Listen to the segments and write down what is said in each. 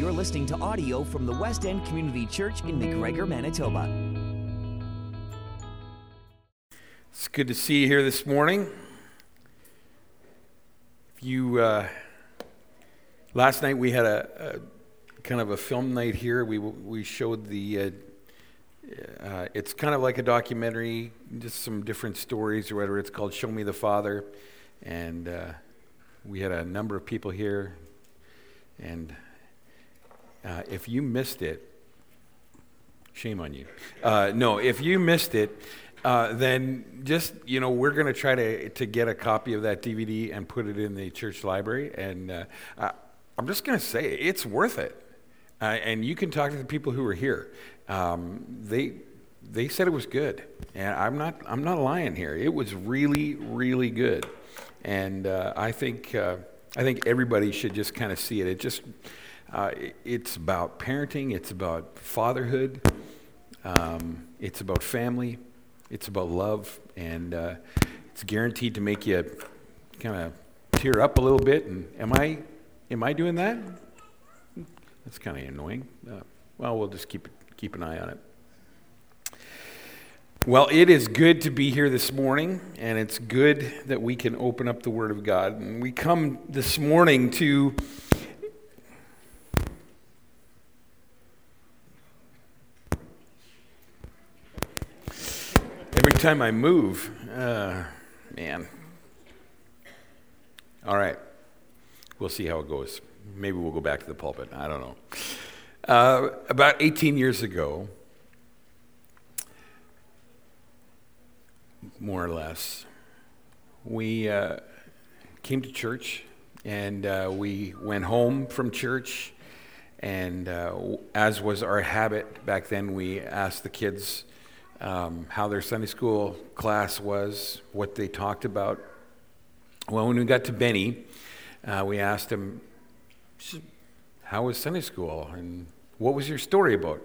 You're listening to audio from the West End Community Church in McGregor, Manitoba. It's good to see you here this morning. If you uh, last night we had a, a, kind of a film night here. We we showed the. Uh, uh, it's kind of like a documentary, just some different stories or whatever. It's called "Show Me the Father," and uh, we had a number of people here. And uh, if you missed it, shame on you. Uh, no, if you missed it, uh, then just you know we're going to try to to get a copy of that DVD and put it in the church library. And uh, I'm just going to say it's worth it. Uh, and you can talk to the people who were here. Um, they they said it was good, and I'm not I'm not lying here. It was really really good, and uh, I think uh, I think everybody should just kind of see it. It just uh, it's about parenting. It's about fatherhood. Um, it's about family. It's about love, and uh, it's guaranteed to make you kind of tear up a little bit. And am I, am I doing that? That's kind of annoying. Uh, well, we'll just keep keep an eye on it. Well, it is good to be here this morning, and it's good that we can open up the Word of God. And we come this morning to time I move, uh, man. All right. We'll see how it goes. Maybe we'll go back to the pulpit. I don't know. Uh, about 18 years ago, more or less, we uh, came to church and uh, we went home from church. And uh, as was our habit back then, we asked the kids um, how their Sunday school class was, what they talked about. Well, when we got to Benny, uh, we asked him, How was Sunday school? And what was your story about?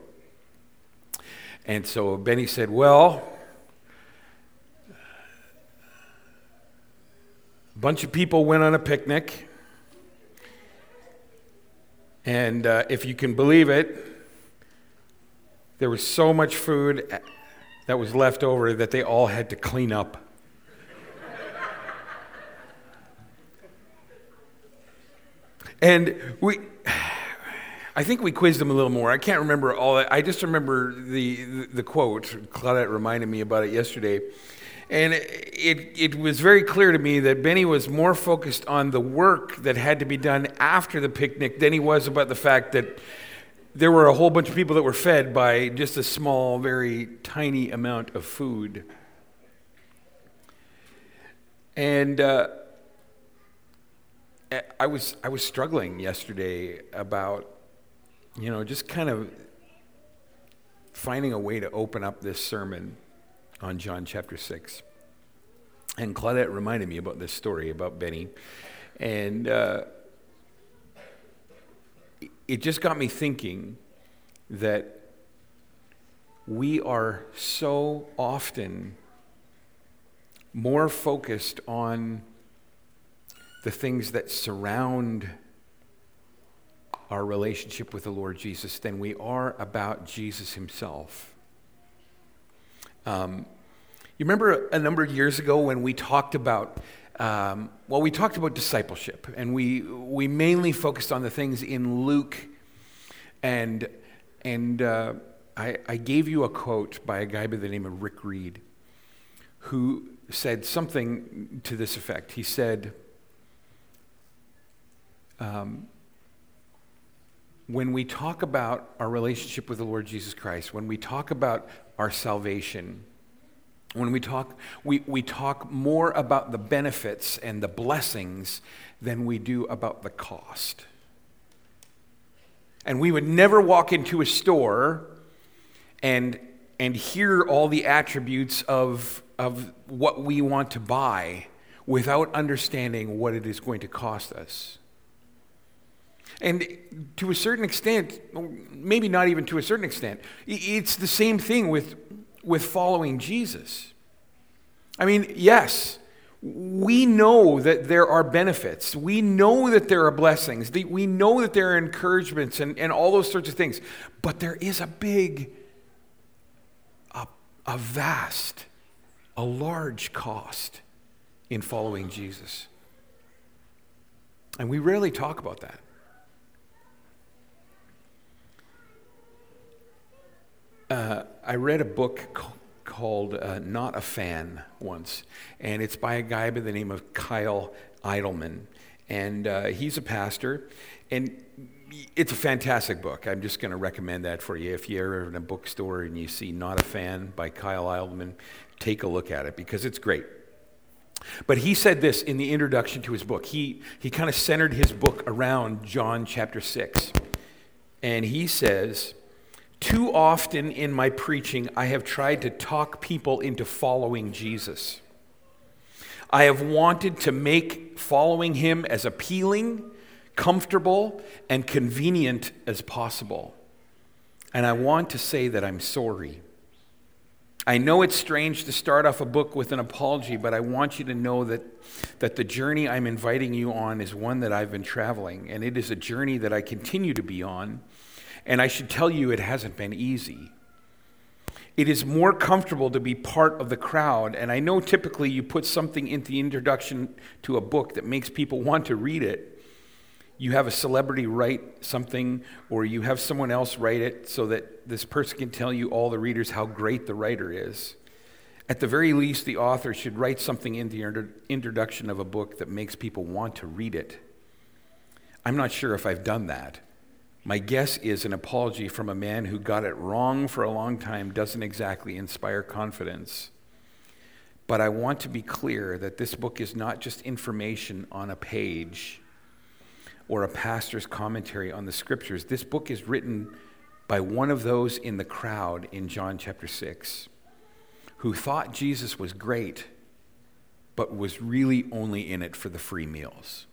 And so Benny said, Well, a bunch of people went on a picnic. And uh, if you can believe it, there was so much food that was left over that they all had to clean up. and we, I think we quizzed them a little more. I can't remember all that. I just remember the, the, the quote. Claudette reminded me about it yesterday. And it, it was very clear to me that Benny was more focused on the work that had to be done after the picnic than he was about the fact that there were a whole bunch of people that were fed by just a small, very tiny amount of food. And uh, I, was, I was struggling yesterday about, you know, just kind of finding a way to open up this sermon on John chapter 6. And Claudette reminded me about this story about Benny. And uh, it just got me thinking that we are so often more focused on the things that surround our relationship with the Lord Jesus than we are about Jesus himself. Um, you remember a number of years ago when we talked about um, well, we talked about discipleship, and we, we mainly focused on the things in Luke. And, and uh, I, I gave you a quote by a guy by the name of Rick Reed, who said something to this effect. He said, um, when we talk about our relationship with the Lord Jesus Christ, when we talk about our salvation, when we talk, we, we talk more about the benefits and the blessings than we do about the cost. And we would never walk into a store and, and hear all the attributes of, of what we want to buy without understanding what it is going to cost us. And to a certain extent, maybe not even to a certain extent, it's the same thing with with following Jesus. I mean, yes, we know that there are benefits. We know that there are blessings. We know that there are encouragements and, and all those sorts of things. But there is a big, a, a vast, a large cost in following Jesus. And we rarely talk about that. Uh, I read a book called uh, Not a Fan once, and it's by a guy by the name of Kyle Idleman. And uh, he's a pastor, and it's a fantastic book. I'm just going to recommend that for you. If you're in a bookstore and you see Not a Fan by Kyle Idleman, take a look at it because it's great. But he said this in the introduction to his book. He, he kind of centered his book around John chapter 6. And he says, Too often in my preaching, I have tried to talk people into following Jesus. I have wanted to make following him as appealing, comfortable, and convenient as possible. And I want to say that I'm sorry. I know it's strange to start off a book with an apology, but I want you to know that, that the journey I'm inviting you on is one that I've been traveling, and it is a journey that I continue to be on. And I should tell you, it hasn't been easy. It is more comfortable to be part of the crowd, and I know typically you put something in the introduction to a book that makes people want to read it. You have a celebrity write something or you have someone else write it so that this person can tell you all the readers how great the writer is. At the very least the author should write something in the introduction of a book that makes people want to read it. I'm not sure if i've done that my guess is an apology from a man who got it wrong for a long time doesn't exactly inspire confidence but i want to be clear that this book is not just information on a page or a pastor's commentary on the scriptures. This book is written by one of those in the crowd in John chapter 6 who thought Jesus was great, but was really only in it for the free meals.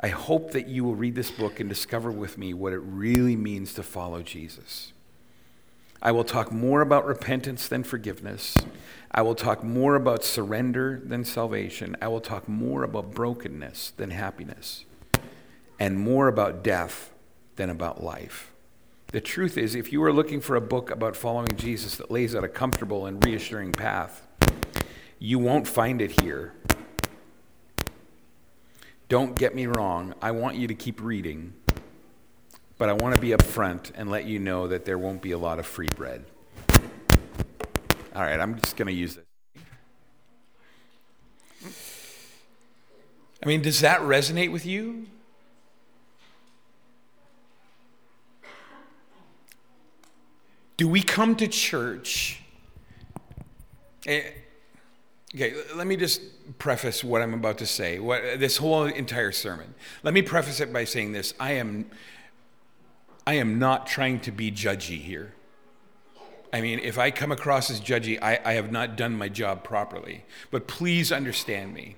I hope that you will read this book and discover with me what it really means to follow Jesus. I will talk more about repentance than forgiveness. I will talk more about surrender than salvation. I will talk more about brokenness than happiness, and more about death than about life. The truth is, if you are looking for a book about following Jesus that lays out a comfortable and reassuring path, you won't find it here. Don't get me wrong, I want you to keep reading. But I want to be upfront and let you know that there won't be a lot of free bread. All right, I'm just going to use this. I mean, does that resonate with you? Do we come to church? Eh, Okay, let me just preface what I'm about to say, what, this whole entire sermon. Let me preface it by saying this I am I am not trying to be judgy here. I mean, if I come across as judgy, I, I have not done my job properly. But please understand me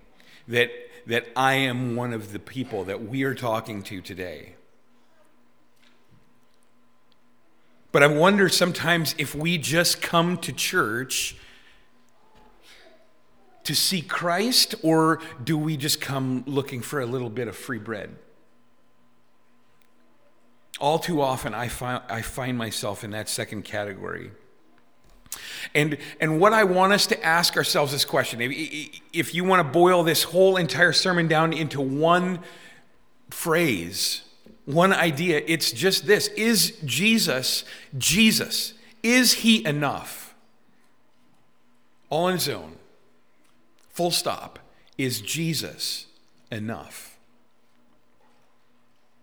that, that I am one of the people that we are talking to today. But I wonder sometimes if we just come to church to see Christ, or do we just come looking for a little bit of free bread? All too often, I find, I find myself in that second category. And, and what I want us to ask ourselves this question if, if you want to boil this whole entire sermon down into one phrase, one idea, it's just this Is Jesus Jesus? Is he enough? All on his own. Full stop. Is Jesus enough?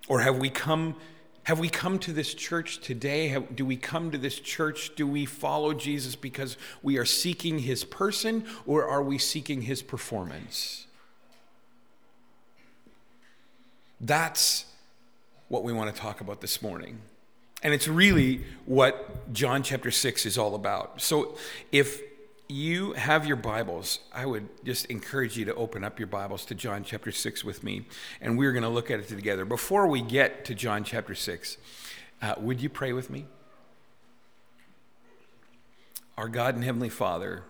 Or have we come have we come to this church today? Have, do we come to this church? Do we follow Jesus because we are seeking his person or are we seeking his performance? That's what we want to talk about this morning. And it's really what John chapter 6 is all about. So if you have your Bibles, I would just encourage you to open up your Bibles to John chapter 6 with me, and we're going to look at it together. Before we get to John chapter 6, uh, would you pray with me? Our God and Heavenly Father,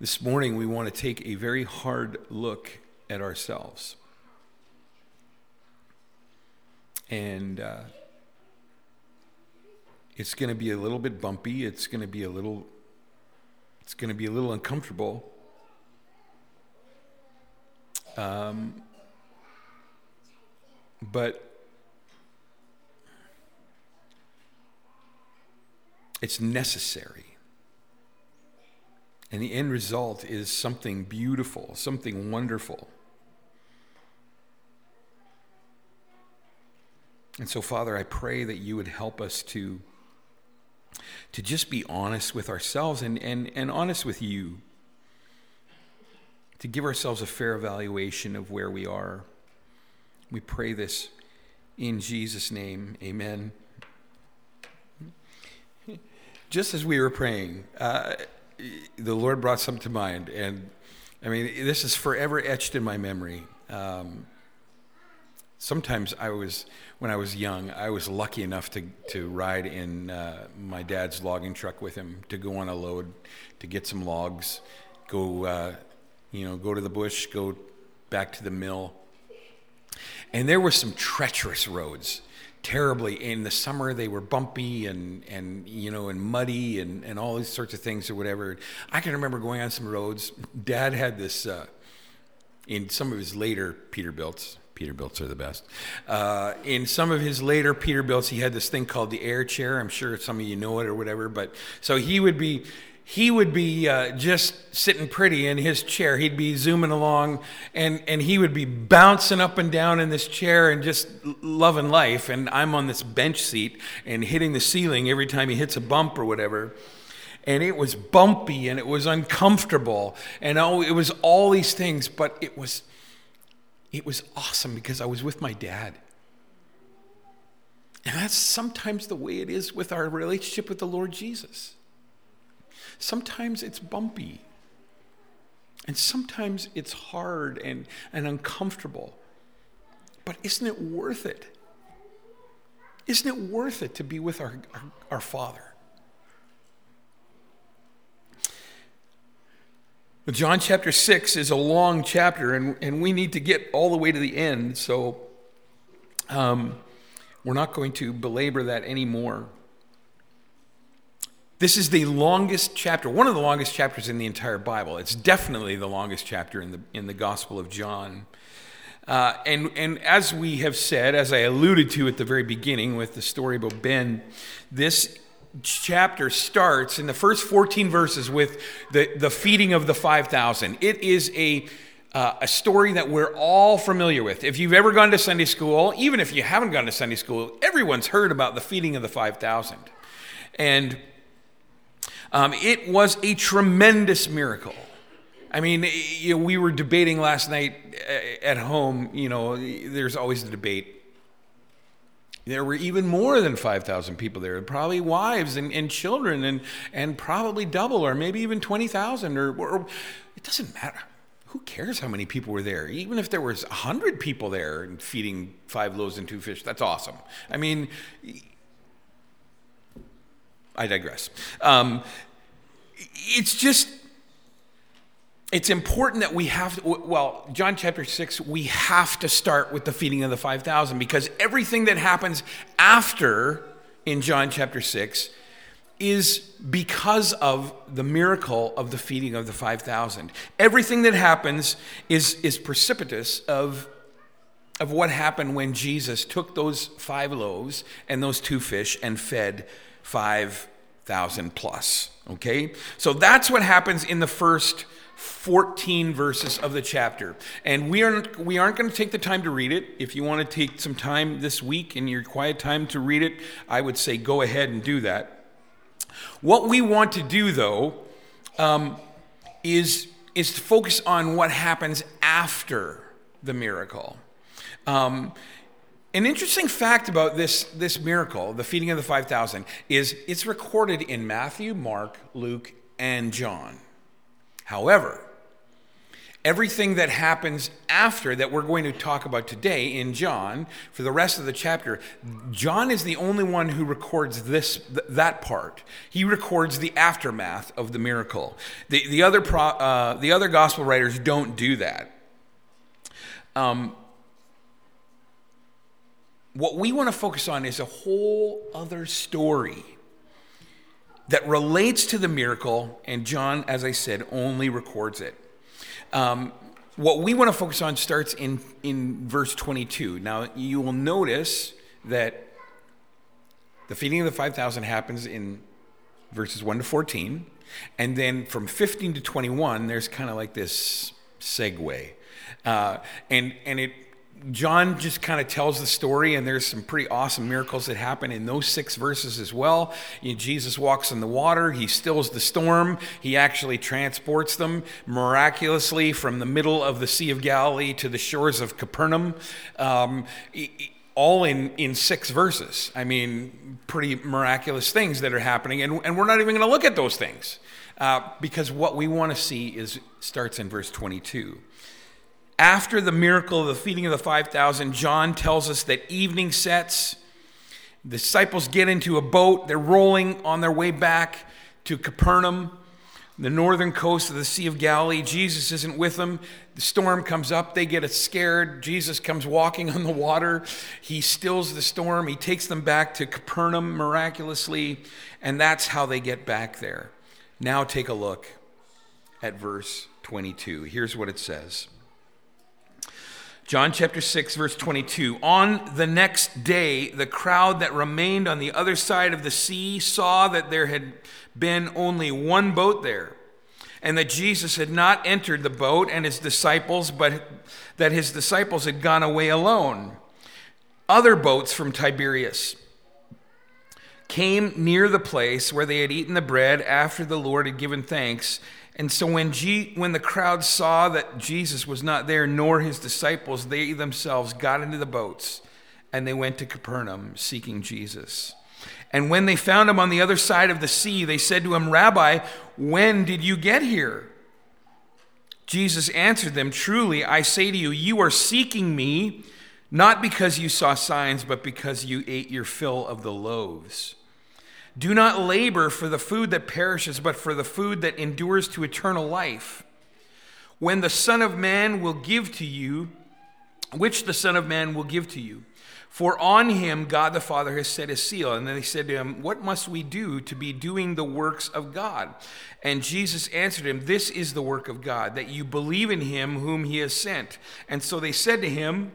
This morning, we want to take a very hard look at ourselves. And uh, it's going to be a little bit bumpy. It's going to be a little, it's going to be a little uncomfortable. Um, but it's necessary. And the end result is something beautiful, something wonderful. And so, Father, I pray that you would help us to, to just be honest with ourselves and, and, and honest with you, to give ourselves a fair evaluation of where we are. We pray this in Jesus' name. Amen. Just as we were praying, uh, the Lord brought something to mind. And I mean, this is forever etched in my memory. Um, sometimes I was, when I was young, I was lucky enough to, to ride in uh, my dad's logging truck with him to go on a load, to get some logs, go, uh, you know, go to the bush, go back to the mill. And there were some treacherous roads terribly. In the summer, they were bumpy and, and you know, and muddy and, and all these sorts of things or whatever. I can remember going on some roads. Dad had this, uh, in some of his later Peterbilts, Peterbilts are the best. Uh, in some of his later Peterbilts, he had this thing called the air chair. I'm sure some of you know it or whatever. But so he would be he would be uh, just sitting pretty in his chair. He'd be zooming along, and, and he would be bouncing up and down in this chair and just loving life. And I'm on this bench seat and hitting the ceiling every time he hits a bump or whatever. And it was bumpy and it was uncomfortable, and oh, it was all these things. But it was, it was awesome because I was with my dad. And that's sometimes the way it is with our relationship with the Lord Jesus. Sometimes it's bumpy. And sometimes it's hard and, and uncomfortable. But isn't it worth it? Isn't it worth it to be with our, our, our Father? John chapter 6 is a long chapter, and, and we need to get all the way to the end, so um, we're not going to belabor that anymore. This is the longest chapter, one of the longest chapters in the entire Bible. It's definitely the longest chapter in the, in the Gospel of John. Uh, and, and as we have said, as I alluded to at the very beginning with the story about Ben, this chapter starts in the first 14 verses with the, the feeding of the 5,000. It is a, uh, a story that we're all familiar with. If you've ever gone to Sunday school, even if you haven't gone to Sunday school, everyone's heard about the feeding of the 5,000. And um, it was a tremendous miracle. I mean, you know, we were debating last night uh, at home. You know, there's always a debate. There were even more than 5,000 people there, probably wives and, and children, and, and probably double or maybe even 20,000. Or, or it doesn't matter. Who cares how many people were there? Even if there was 100 people there and feeding five loaves and two fish, that's awesome. I mean, I digress. Um, it's just, it's important that we have, to, well, John chapter 6, we have to start with the feeding of the 5,000 because everything that happens after in John chapter 6 is because of the miracle of the feeding of the 5,000. Everything that happens is, is precipitous of, of what happened when Jesus took those five loaves and those two fish and fed 5,000 plus. Okay? So that's what happens in the first 14 verses of the chapter. And we aren't, we aren't going to take the time to read it. If you want to take some time this week in your quiet time to read it, I would say go ahead and do that. What we want to do, though, um, is, is to focus on what happens after the miracle. Um, an interesting fact about this, this miracle, the feeding of the 5,000, is it's recorded in Matthew, Mark, Luke, and John. However, everything that happens after that we're going to talk about today in John for the rest of the chapter, John is the only one who records this th- that part. He records the aftermath of the miracle. The, the, other, pro, uh, the other gospel writers don't do that. Um, what we want to focus on is a whole other story that relates to the miracle, and John, as I said, only records it. Um, what we want to focus on starts in, in verse 22. Now, you will notice that the feeding of the 5,000 happens in verses 1 to 14. And then from 15 to 21, there's kind of like this segue. Uh, and, and it John just kind of tells the story, and there's some pretty awesome miracles that happen in those six verses as well. You know, Jesus walks in the water, he stills the storm, he actually transports them miraculously from the middle of the Sea of Galilee to the shores of Capernaum. Um, all in, in six verses. I mean, pretty miraculous things that are happening, and, and we're not even going to look at those things uh, because what we want to see is starts in verse 22. After the miracle of the feeding of the 5,000, John tells us that evening sets. Disciples get into a boat. They're rolling on their way back to Capernaum, the northern coast of the Sea of Galilee. Jesus isn't with them. The storm comes up. They get scared. Jesus comes walking on the water. He stills the storm. He takes them back to Capernaum miraculously, and that's how they get back there. Now take a look at verse 22. Here's what it says. John chapter 6, verse 22. On the next day, the crowd that remained on the other side of the sea saw that there had been only one boat there, and that Jesus had not entered the boat and his disciples, but that his disciples had gone away alone. Other boats from Tiberias came near the place where they had eaten the bread after the Lord had given thanks and so when, G, when the crowd saw that Jesus was not there, nor his disciples, they themselves got into the boats and they went to Capernaum seeking Jesus. And when they found him on the other side of the sea, they said to him, Rabbi, when did you get here? Jesus answered them, Truly, I say to you, you are seeking me, not because you saw signs, but because you ate your fill of the loaves. Do not labor for the food that perishes, but for the food that endures to eternal life. When the Son of Man will give to you, which the Son of Man will give to you. For on him God the Father has set his seal. And then they said to him, What must we do to be doing the works of God? And Jesus answered him, This is the work of God, that you believe in him whom he has sent. And so they said to him,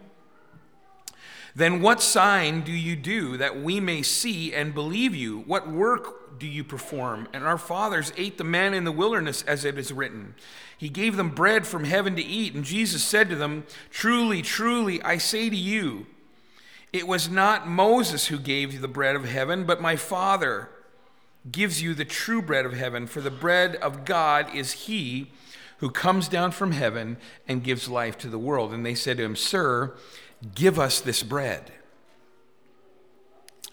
then what sign do you do that we may see and believe you? What work do you perform? And our fathers ate the manna in the wilderness, as it is written. He gave them bread from heaven to eat. And Jesus said to them, Truly, truly, I say to you, it was not Moses who gave you the bread of heaven, but my Father gives you the true bread of heaven. For the bread of God is he who comes down from heaven and gives life to the world. And they said to him, Sir, Give us this bread.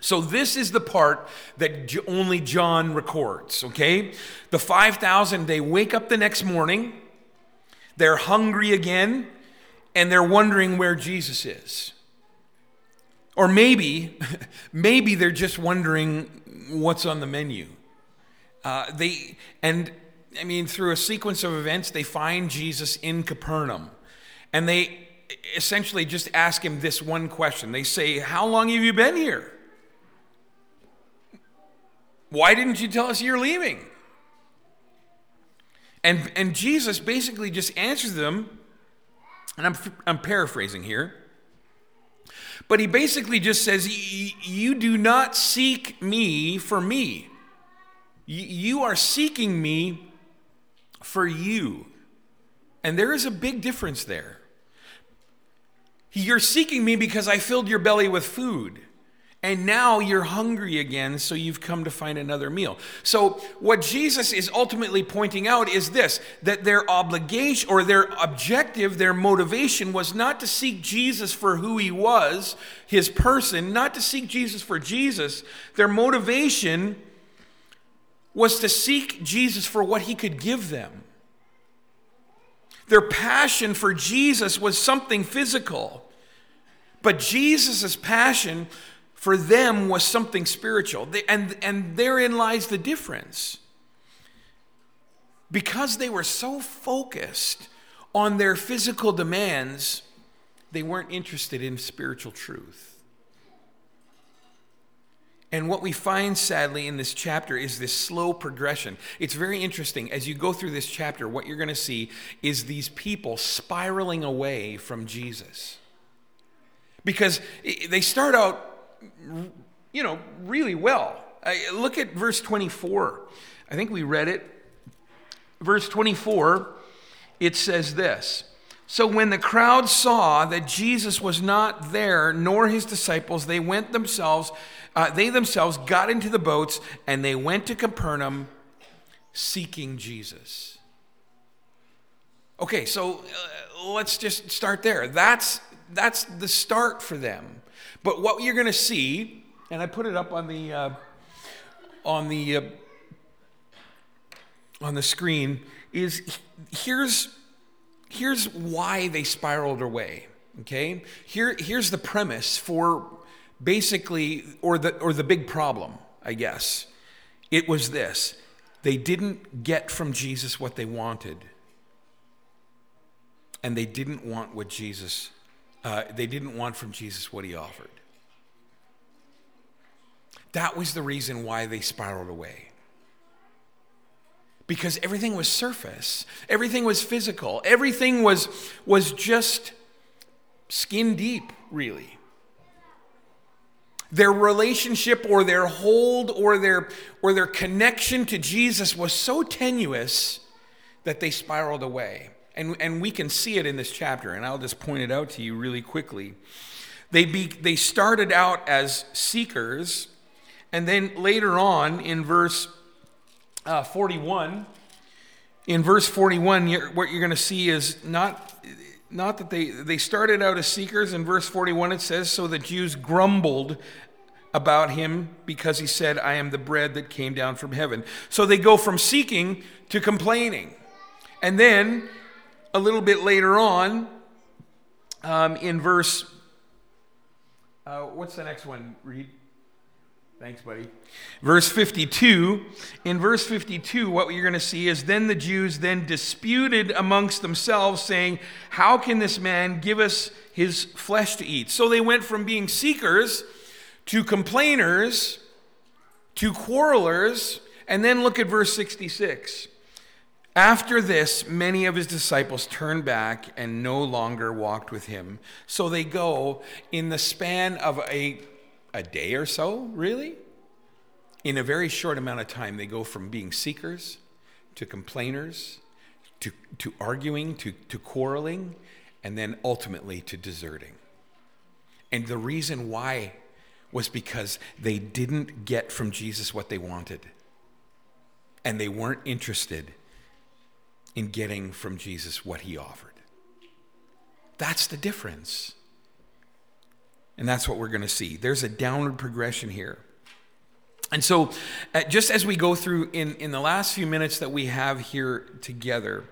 So, this is the part that only John records, okay? The 5,000, they wake up the next morning, they're hungry again, and they're wondering where Jesus is. Or maybe, maybe they're just wondering what's on the menu. Uh, they, and I mean, through a sequence of events, they find Jesus in Capernaum. And they essentially just ask him this one question. They say, How long have you been here? Why didn't you tell us you're leaving? And, and Jesus basically just answers them, and I'm, I'm paraphrasing here, but he basically just says, You do not seek me for me. You are seeking me for you. And there is a big difference there. You're seeking me because I filled your belly with food. And now you're hungry again, so you've come to find another meal. So, what Jesus is ultimately pointing out is this that their obligation or their objective, their motivation was not to seek Jesus for who he was, his person, not to seek Jesus for Jesus. Their motivation was to seek Jesus for what he could give them. Their passion for Jesus was something physical. But Jesus' passion for them was something spiritual. And, and therein lies the difference. Because they were so focused on their physical demands, they weren't interested in spiritual truth. And what we find, sadly, in this chapter is this slow progression. It's very interesting. As you go through this chapter, what you're going to see is these people spiraling away from Jesus. Because they start out, you know, really well. Look at verse 24. I think we read it. Verse 24, it says this So when the crowd saw that Jesus was not there, nor his disciples, they went themselves uh, they themselves got into the boats and they went to Capernaum seeking Jesus. Okay, so uh, let's just start there. That's, that's the start for them. But what you're going to see, and I put it up on the, uh, on the, uh, on the screen, is here's, here's why they spiraled away. Okay? Here, here's the premise for basically, or the, or the big problem, I guess, it was this. They didn't get from Jesus what they wanted, and they didn't want what Jesus, uh, they didn't want from Jesus what he offered. That was the reason why they spiraled away. Because everything was surface, everything was physical, everything was, was just skin deep, really their relationship or their hold or their, or their connection to Jesus was so tenuous that they spiraled away. And, and we can see it in this chapter, and I'll just point it out to you really quickly. They, be, they started out as seekers, and then later on in verse uh, 41, in verse 41, you're, what you're going to see is not not that they they started out as seekers. In verse 41 it says so the jews grumbled about him because he said i am the bread that came down from heaven so they go from seeking to complaining. And then a little bit later on um, in verse uh, what's the next one read Thanks, buddy. Verse 52. In verse 52, what you're going to see is then the Jews then disputed amongst themselves, saying, How can this man give us his flesh to eat? So they went from being seekers to complainers to quarrelers. And then look at verse 66. After this, many of his disciples turned back and no longer walked with him. So they go in the span of a a day or so, really? In a very short amount of time, they go from being seekers to complainers to, to arguing to, to quarreling and then ultimately to deserting. And the reason why was because they didn't get from Jesus what they wanted. And they weren't interested in getting from Jesus what he offered. That's the difference. And that's what we're going to see. There's a downward progression here. And so, uh, just as we go through in, in the last few minutes that we have here together,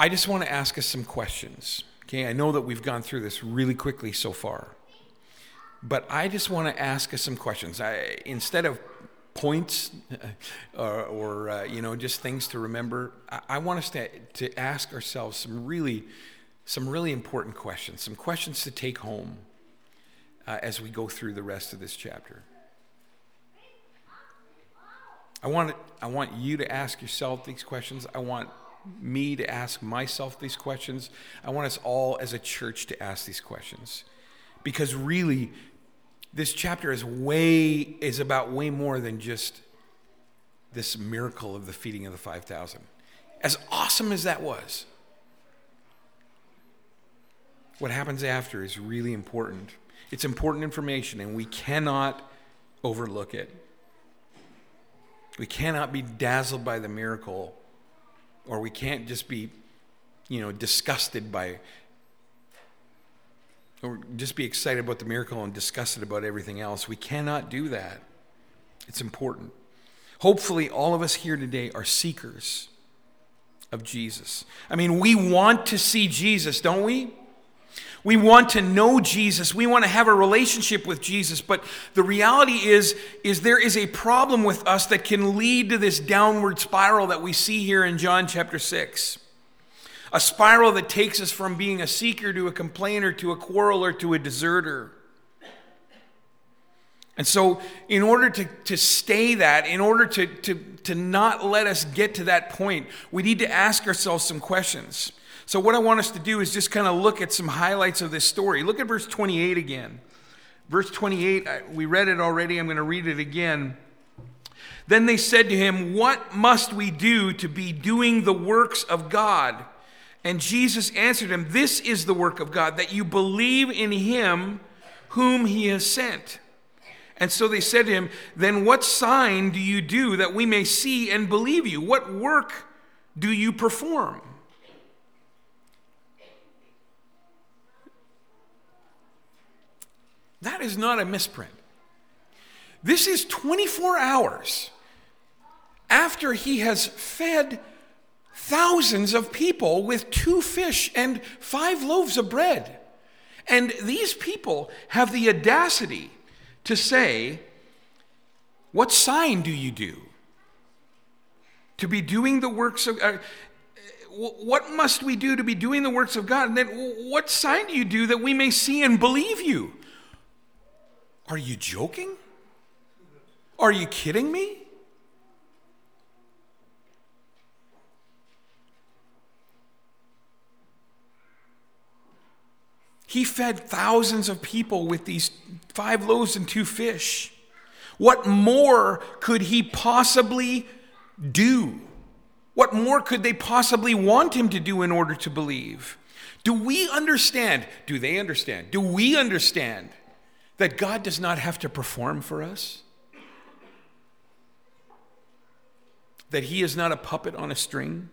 I just want to ask us some questions. Okay, I know that we've gone through this really quickly so far, but I just want to ask us some questions. I, instead of points or, or uh, you know just things to remember, I, I want us to, to ask ourselves some really some really important questions, some questions to take home uh, as we go through the rest of this chapter. I want, I want you to ask yourself these questions. I want me to ask myself these questions. I want us all as a church to ask these questions. Because really, this chapter is way is about way more than just this miracle of the feeding of the 5000 as awesome as that was what happens after is really important. It's important information, and we cannot overlook it. We cannot be dazzled by the miracle, or we can't just be, you know, disgusted by, or just be excited about the miracle and disgusted about everything else. We cannot do that. It's important. Hopefully, all of us here today are seekers of Jesus. I mean, we want to see Jesus, don't we? We want to know Jesus. We want to have a relationship with Jesus. But the reality is, is there is a problem with us that can lead to this downward spiral that we see here in John chapter 6. A spiral that takes us from being a seeker to a complainer to a quarreler to a deserter. And so, in order to, to stay that, in order to, to, to not let us get to that point, we need to ask ourselves some questions. So, what I want us to do is just kind of look at some highlights of this story. Look at verse 28 again. Verse 28, we read it already. I'm going to read it again. Then they said to him, What must we do to be doing the works of God? And Jesus answered him, This is the work of God, that you believe in him whom he has sent. And so they said to him, Then what sign do you do that we may see and believe you? What work do you perform? That is not a misprint. This is 24 hours after he has fed thousands of people with two fish and five loaves of bread. And these people have the audacity to say, What sign do you do? To be doing the works of. Uh, what must we do to be doing the works of God? And then what sign do you do that we may see and believe you? Are you joking? Are you kidding me? He fed thousands of people with these five loaves and two fish. What more could he possibly do? What more could they possibly want him to do in order to believe? Do we understand? Do they understand? Do we understand that God does not have to perform for us? That he is not a puppet on a string?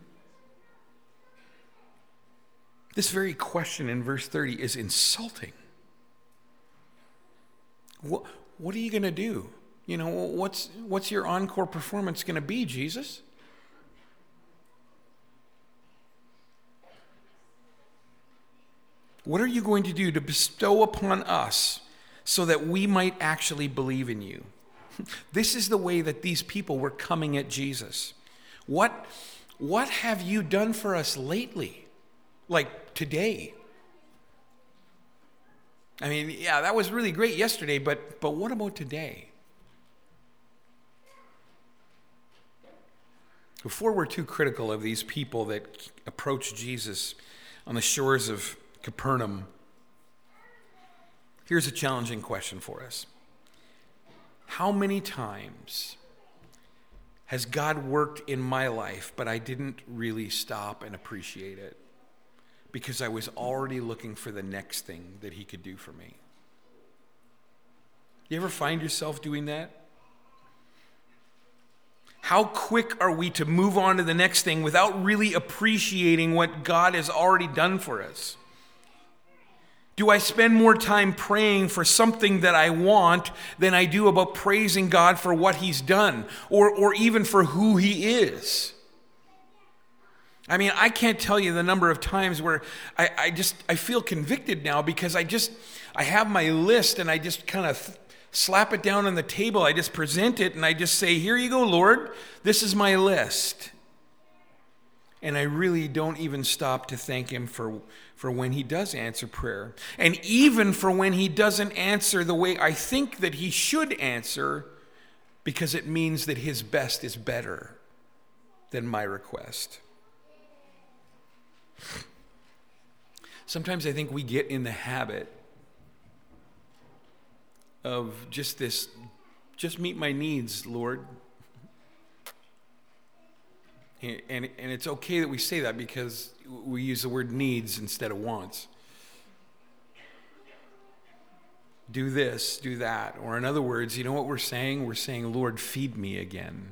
This very question in verse 30 is insulting. What, what are you going to do? You know, what's, what's your encore performance going to be, Jesus? What are you going to do to bestow upon us so that we might actually believe in you? This is the way that these people were coming at Jesus. What, what have you done for us lately? Like today. I mean, yeah, that was really great yesterday, but, but what about today? Before we're too critical of these people that approach Jesus on the shores of Capernaum, here's a challenging question for us How many times has God worked in my life, but I didn't really stop and appreciate it? because I was already looking for the next thing that he could do for me. You ever find yourself doing that? How quick are we to move on to the next thing without really appreciating what God has already done for us? Do I spend more time praying for something that I want than I do about praising God for what He's done or, or even for who He is? I mean, I can't tell you the number of times where I, I just I feel convicted now because I just I have my list and I just kind of th- slap it down on the table. I just present it and I just say, "Here you go, Lord. This is my list." And I really don't even stop to thank him for for when he does answer prayer. And even for when he doesn't answer the way I think that he should answer because it means that his best is better than my request. Sometimes I think we get in the habit of just this, just meet my needs, Lord. And, and, it's okay that we say that because we use the word needs instead of wants. Do this, do that. Or, in other words, you know what we're saying? We're saying, Lord, feed me again.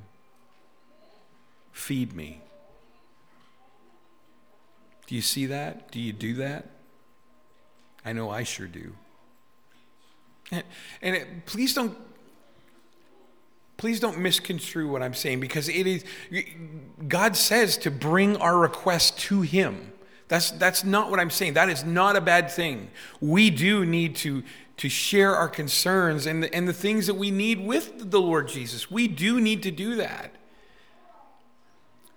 Feed me. Do you see that? Do you do that? I know I sure do. And, and it, please don't please don't misconstrue what I'm saying because it is God says to bring our request to him. That's that's not what I'm saying. That is not a bad thing. We do need to to share our concerns and the, and the things that we need with the Lord Jesus. We do need to do that.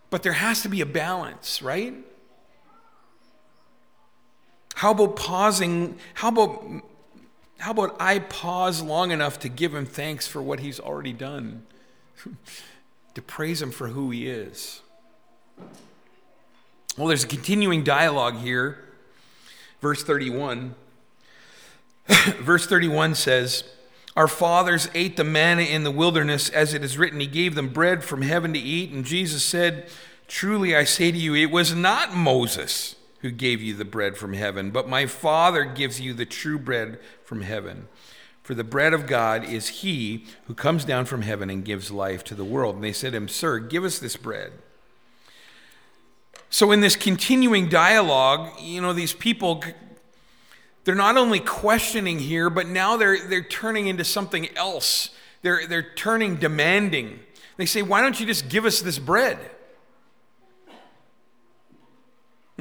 But there has to be a balance, right? How about pausing? How about how about I pause long enough to give him thanks for what he's already done? to praise him for who he is. Well, there's a continuing dialogue here. Verse 31. Verse 31 says, Our fathers ate the manna in the wilderness, as it is written, He gave them bread from heaven to eat. And Jesus said, Truly I say to you, it was not Moses who gave you the bread from heaven, but my Father gives you the true bread from heaven. For the bread of God is he who comes down from heaven and gives life to the world. And they said to him, Sir, give us this bread. So, in this continuing dialogue, you know, these people, they're not only questioning here, but now they're, they're turning into something else. They're, they're turning demanding. They say, Why don't you just give us this bread?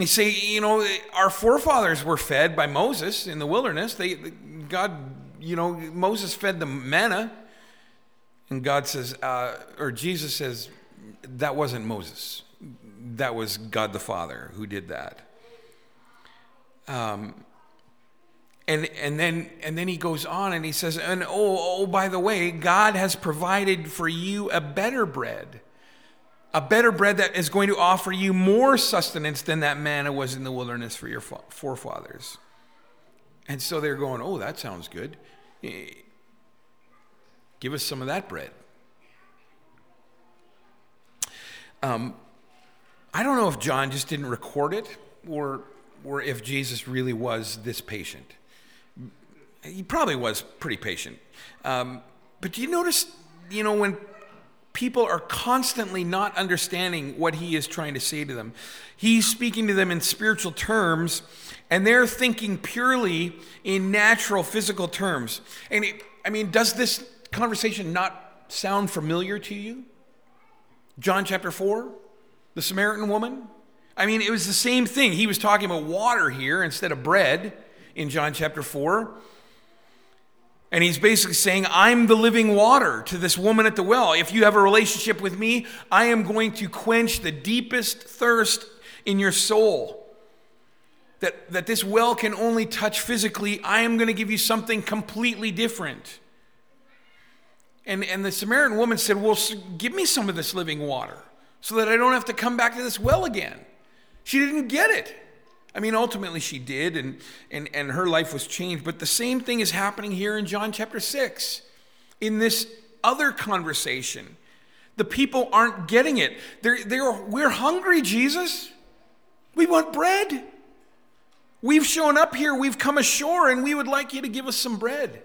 They say, you know, our forefathers were fed by Moses in the wilderness. They, God, you know, Moses fed them manna. And God says, uh, or Jesus says, that wasn't Moses. That was God the Father who did that. Um, and, and then and then he goes on and he says, and oh, oh, by the way, God has provided for you a better bread a better bread that is going to offer you more sustenance than that manna was in the wilderness for your forefathers. And so they're going, Oh, that sounds good. Give us some of that bread. Um, I don't know if John just didn't record it or, or if Jesus really was this patient. He probably was pretty patient. Um, but do you notice, you know, when people are constantly not understanding what he is trying to say to them. He's speaking to them in spiritual terms, and they're thinking purely in natural physical terms. And it, I mean, does this conversation not sound familiar to you? John chapter 4, the Samaritan woman? I mean, it was the same thing. He was talking about water here instead of bread in John chapter 4. And he's basically saying, I'm the living water to this woman at the well. If you have a relationship with me, I am going to quench the deepest thirst in your soul. That, that this well can only touch physically. I am going to give you something completely different. And, and the Samaritan woman said, Well, give me some of this living water so that I don't have to come back to this well again. She didn't get it. I mean, ultimately she did, and, and, and her life was changed. But the same thing is happening here in John chapter 6. In this other conversation, the people aren't getting it. They're, they're, we're hungry, Jesus. We want bread. We've shown up here, we've come ashore, and we would like you to give us some bread.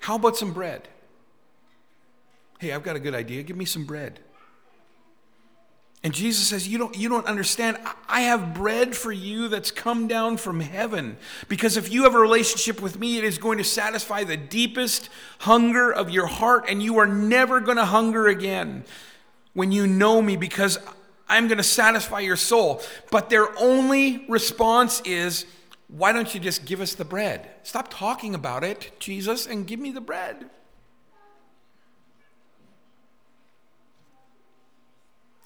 How about some bread? Hey, I've got a good idea. Give me some bread. And Jesus says, you don't, you don't understand. I have bread for you that's come down from heaven. Because if you have a relationship with me, it is going to satisfy the deepest hunger of your heart, and you are never going to hunger again when you know me, because I'm going to satisfy your soul. But their only response is, why don't you just give us the bread? Stop talking about it, Jesus, and give me the bread.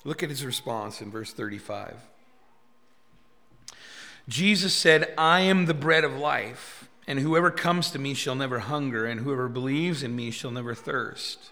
Look at his response in verse 35. Jesus said, I am the bread of life, and whoever comes to me shall never hunger, and whoever believes in me shall never thirst.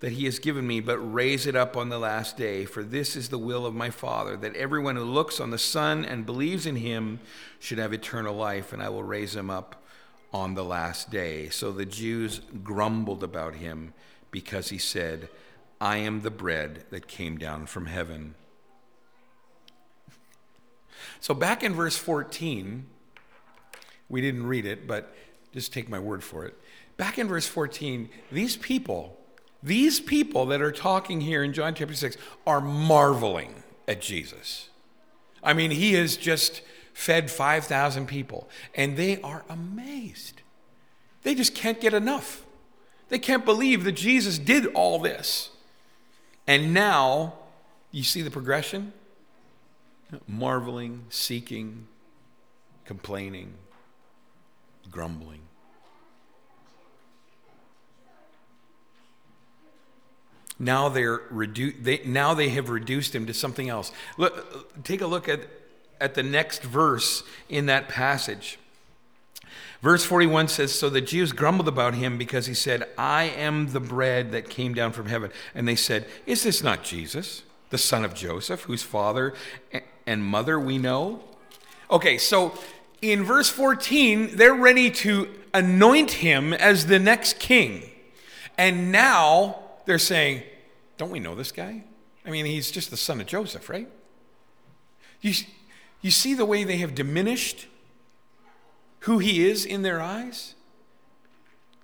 that he has given me, but raise it up on the last day. For this is the will of my Father, that everyone who looks on the Son and believes in him should have eternal life, and I will raise him up on the last day. So the Jews grumbled about him because he said, I am the bread that came down from heaven. So back in verse 14, we didn't read it, but just take my word for it. Back in verse 14, these people, these people that are talking here in John chapter 6 are marveling at Jesus. I mean, he has just fed 5,000 people, and they are amazed. They just can't get enough. They can't believe that Jesus did all this. And now, you see the progression? Marveling, seeking, complaining, grumbling. Now they're redu- they, now they have reduced him to something else. Look, take a look at, at the next verse in that passage. Verse 41 says, So the Jews grumbled about him because he said, I am the bread that came down from heaven. And they said, Is this not Jesus, the son of Joseph, whose father and mother we know? Okay, so in verse 14, they're ready to anoint him as the next king. And now they're saying, Don't we know this guy? I mean, he's just the son of Joseph, right? You, you see the way they have diminished who he is in their eyes?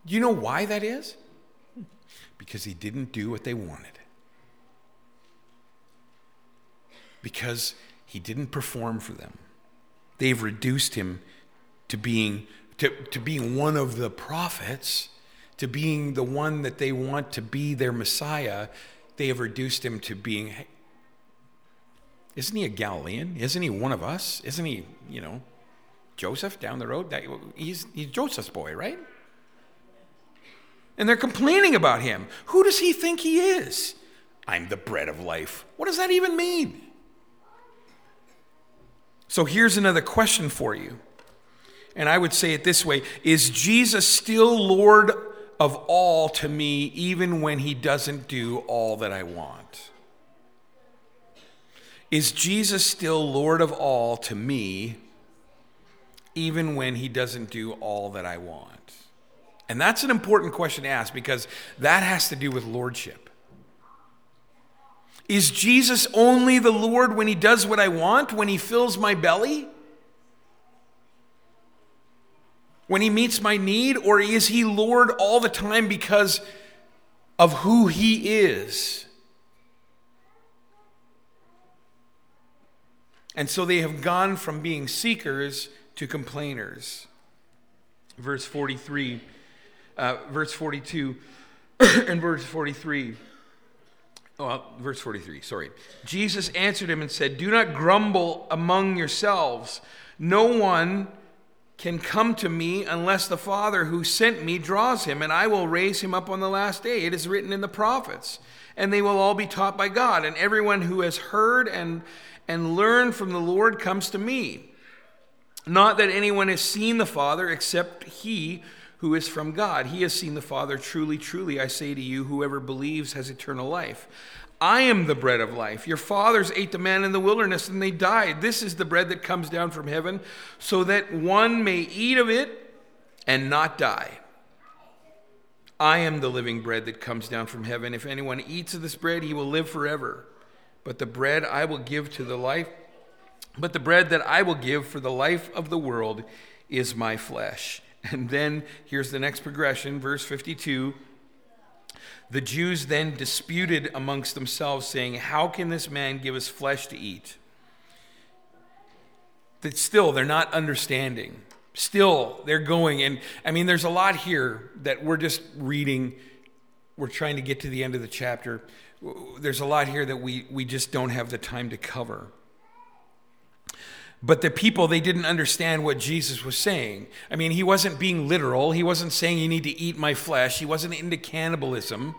Do you know why that is? Because he didn't do what they wanted. Because he didn't perform for them. They've reduced him to being, to, to being one of the prophets, to being the one that they want to be their Messiah. They have reduced him to being, isn't he a Galilean? Isn't he one of us? Isn't he, you know, Joseph down the road? That, he's, he's Joseph's boy, right? And they're complaining about him. Who does he think he is? I'm the bread of life. What does that even mean? So here's another question for you. And I would say it this way Is Jesus still Lord of all to me, even when he doesn't do all that I want? Is Jesus still Lord of all to me, even when he doesn't do all that I want? And that's an important question to ask because that has to do with lordship. Is Jesus only the Lord when he does what I want, when he fills my belly? When he meets my need? Or is he Lord all the time because of who he is? And so they have gone from being seekers to complainers. Verse 43, uh, verse 42, and verse 43. Well, verse 43, sorry. Jesus answered him and said, Do not grumble among yourselves. No one can come to me unless the Father who sent me draws him, and I will raise him up on the last day. It is written in the prophets, and they will all be taught by God. And everyone who has heard and, and learned from the Lord comes to me. Not that anyone has seen the Father except he who is from God. He has seen the Father. Truly, truly, I say to you, whoever believes has eternal life. I am the bread of life. Your fathers ate the manna in the wilderness and they died. This is the bread that comes down from heaven, so that one may eat of it and not die. I am the living bread that comes down from heaven. If anyone eats of this bread, he will live forever. But the bread I will give to the life but the bread that I will give for the life of the world is my flesh. And then here's the next progression, verse 52. The Jews then disputed amongst themselves, saying, How can this man give us flesh to eat? That still, they're not understanding. Still, they're going. And I mean, there's a lot here that we're just reading. We're trying to get to the end of the chapter. There's a lot here that we, we just don't have the time to cover. But the people, they didn't understand what Jesus was saying. I mean, he wasn't being literal. He wasn't saying you need to eat my flesh. He wasn't into cannibalism.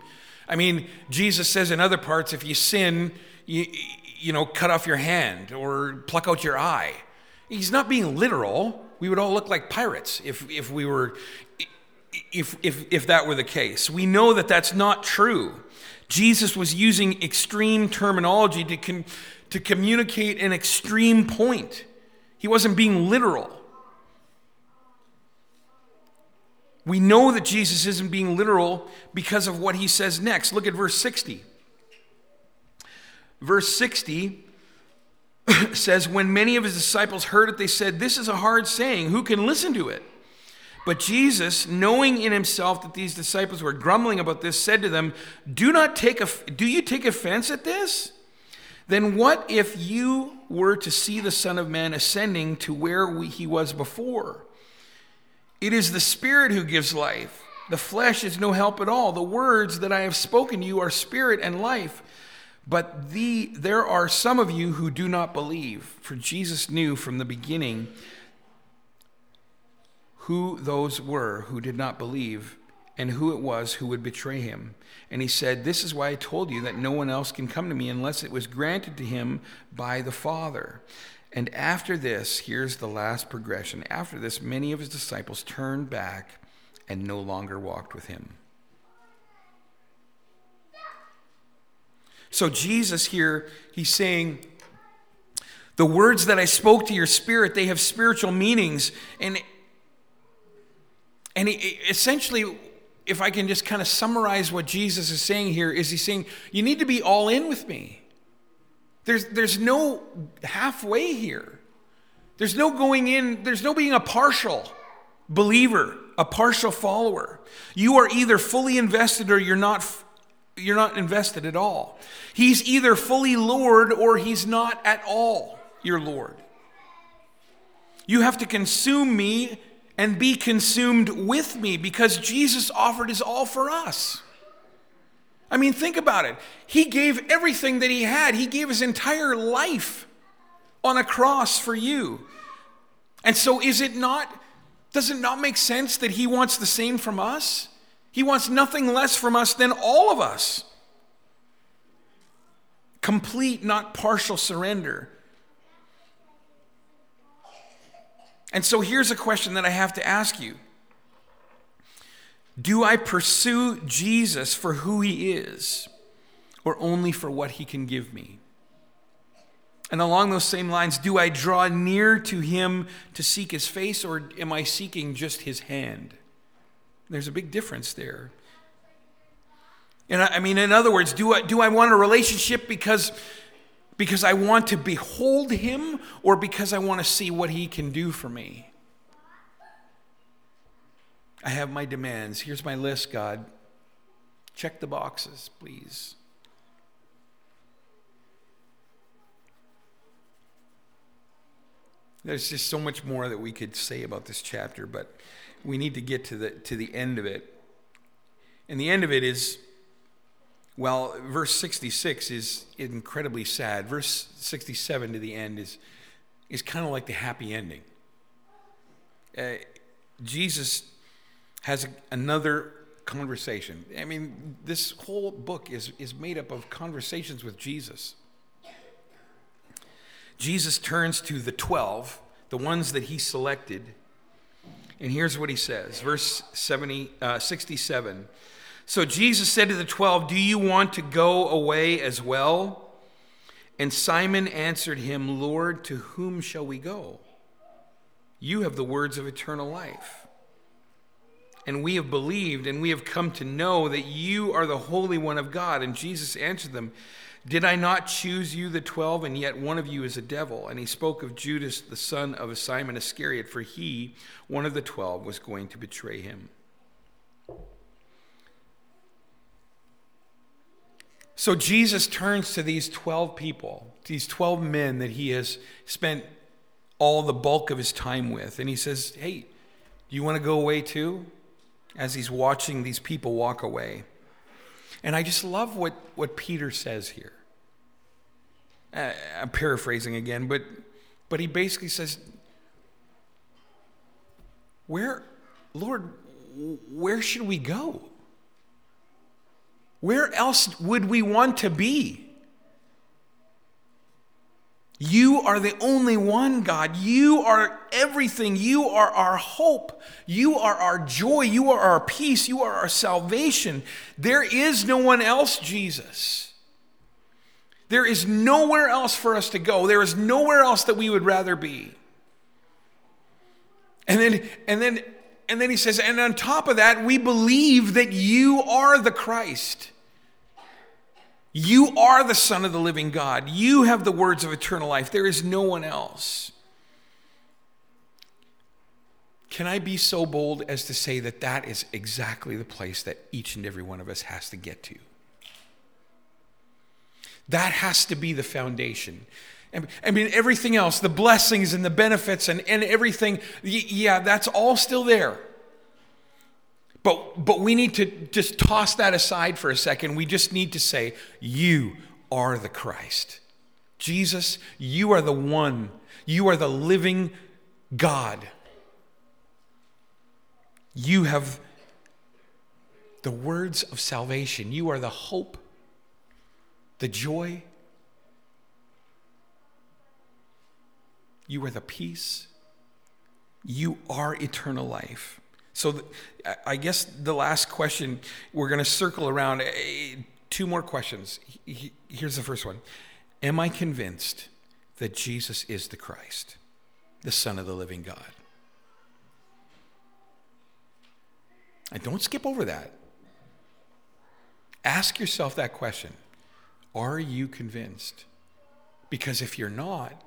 I mean, Jesus says in other parts, if you sin, you, you know, cut off your hand or pluck out your eye. He's not being literal. We would all look like pirates if, if we were, if, if, if that were the case. We know that that's not true. Jesus was using extreme terminology to, con, to communicate an extreme point. He wasn't being literal. We know that Jesus isn't being literal because of what he says next. Look at verse 60. Verse 60 says, When many of his disciples heard it, they said, This is a hard saying. Who can listen to it? But Jesus, knowing in himself that these disciples were grumbling about this, said to them, Do not take a, do you take offense at this? Then what if you were to see the Son of Man ascending to where we, he was before? It is the Spirit who gives life. The flesh is no help at all. The words that I have spoken to you are spirit and life. But the, there are some of you who do not believe, for Jesus knew from the beginning who those were who did not believe and who it was who would betray him. And he said, This is why I told you that no one else can come to me unless it was granted to him by the Father. And after this, here's the last progression. After this, many of his disciples turned back and no longer walked with him. So, Jesus here, he's saying, The words that I spoke to your spirit, they have spiritual meanings. And and essentially, if I can just kind of summarize what Jesus is saying here, is he's saying, You need to be all in with me. There's, there's no halfway here. There's no going in, there's no being a partial believer, a partial follower. You are either fully invested or you're not you're not invested at all. He's either fully Lord or he's not at all your Lord. You have to consume me and be consumed with me because Jesus offered his all for us. I mean, think about it. He gave everything that he had, he gave his entire life on a cross for you. And so, is it not, does it not make sense that he wants the same from us? He wants nothing less from us than all of us. Complete, not partial surrender. And so here's a question that I have to ask you Do I pursue Jesus for who he is, or only for what he can give me? And along those same lines, do I draw near to him to seek his face, or am I seeking just his hand? There's a big difference there. And I, I mean, in other words, do I, do I want a relationship because because I want to behold him or because I want to see what he can do for me? I have my demands. Here's my list, God. Check the boxes, please. There's just so much more that we could say about this chapter, but we need to get to the, to the end of it. And the end of it is well, verse 66 is incredibly sad. Verse 67 to the end is, is kind of like the happy ending. Uh, Jesus has another conversation. I mean, this whole book is, is made up of conversations with Jesus. Jesus turns to the 12, the ones that he selected, and here's what he says. Verse 70, uh, 67 so Jesus said to the twelve, Do you want to go away as well? And Simon answered him, Lord, to whom shall we go? You have the words of eternal life. And we have believed, and we have come to know that you are the Holy One of God. And Jesus answered them, Did I not choose you, the twelve, and yet one of you is a devil? And he spoke of Judas, the son of Simon Iscariot, for he, one of the twelve, was going to betray him. So Jesus turns to these 12 people, these 12 men that he has spent all the bulk of his time with, and he says, Hey, do you want to go away too? As he's watching these people walk away. And I just love what, what Peter says here. Uh, I'm paraphrasing again, but, but he basically says, Where, Lord, where should we go? Where else would we want to be? You are the only one, God. You are everything. You are our hope. You are our joy. You are our peace. You are our salvation. There is no one else, Jesus. There is nowhere else for us to go. There is nowhere else that we would rather be. And then, and then and then he says, and on top of that, we believe that you are the Christ. You are the Son of the living God. You have the words of eternal life. There is no one else. Can I be so bold as to say that that is exactly the place that each and every one of us has to get to? That has to be the foundation. I mean, everything else, the blessings and the benefits and, and everything, yeah, that's all still there. But, but we need to just toss that aside for a second. We just need to say, You are the Christ. Jesus, you are the one. You are the living God. You have the words of salvation. You are the hope, the joy. You are the peace. You are eternal life. So, I guess the last question we're going to circle around eh, two more questions. Here's the first one Am I convinced that Jesus is the Christ, the Son of the living God? And don't skip over that. Ask yourself that question Are you convinced? Because if you're not,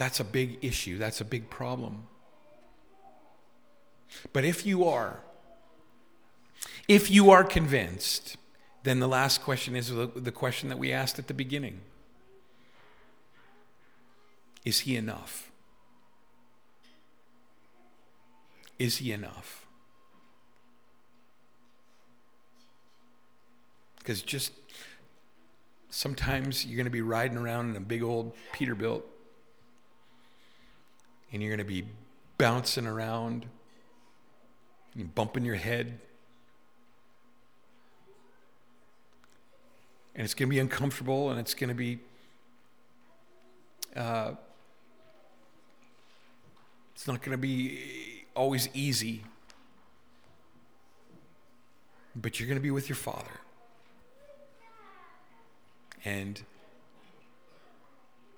that's a big issue, that's a big problem. But if you are, if you are convinced, then the last question is the question that we asked at the beginning Is he enough? Is he enough? Because just sometimes you're going to be riding around in a big old Peterbilt and you're going to be bouncing around and bumping your head. And it's going to be uncomfortable and it's going to be, uh, it's not going to be always easy. But you're going to be with your Father. And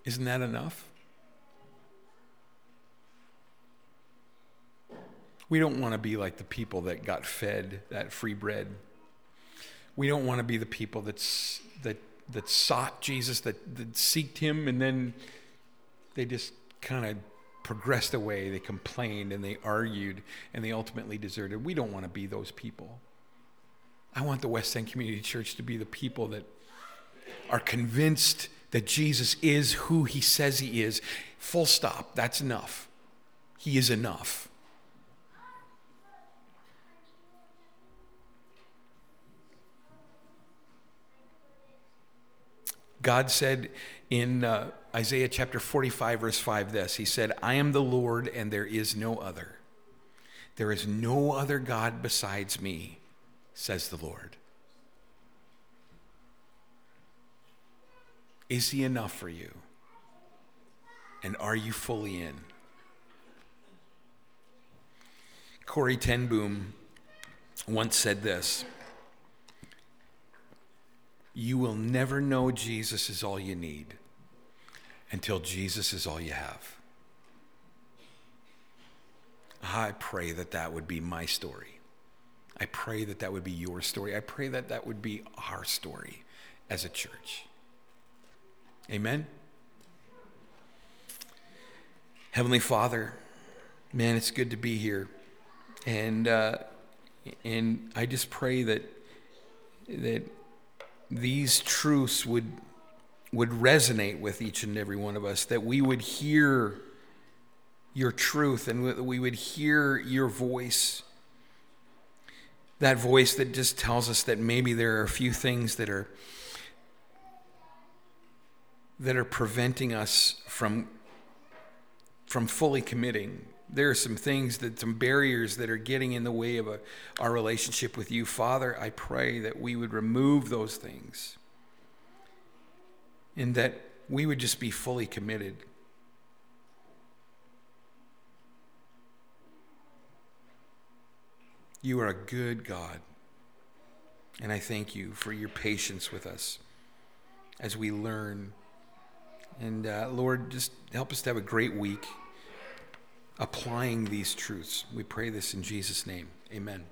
isn't that enough? We don't want to be like the people that got fed that free bread. We don't want to be the people that's, that, that sought Jesus, that, that seeked him, and then they just kind of progressed away. They complained and they argued and they ultimately deserted. We don't want to be those people. I want the West End Community Church to be the people that are convinced that Jesus is who he says he is. Full stop. That's enough. He is enough. God said in uh, Isaiah chapter 45, verse 5, this He said, I am the Lord and there is no other. There is no other God besides me, says the Lord. Is He enough for you? And are you fully in? Corrie ten Boom once said this you will never know Jesus is all you need until Jesus is all you have. I pray that that would be my story. I pray that that would be your story. I pray that that would be our story as a church. Amen. Heavenly Father, man, it's good to be here, and uh, and I just pray that that these truths would, would resonate with each and every one of us, that we would hear your truth and we would hear your voice. That voice that just tells us that maybe there are a few things that are that are preventing us from from fully committing there are some things that some barriers that are getting in the way of a, our relationship with you. Father i pray that we would remove those things and that we would just be fully committed. You are a good god and i thank you for your patience with us as we learn. And uh, lord just help us to have a great week applying these truths. We pray this in Jesus' name. Amen.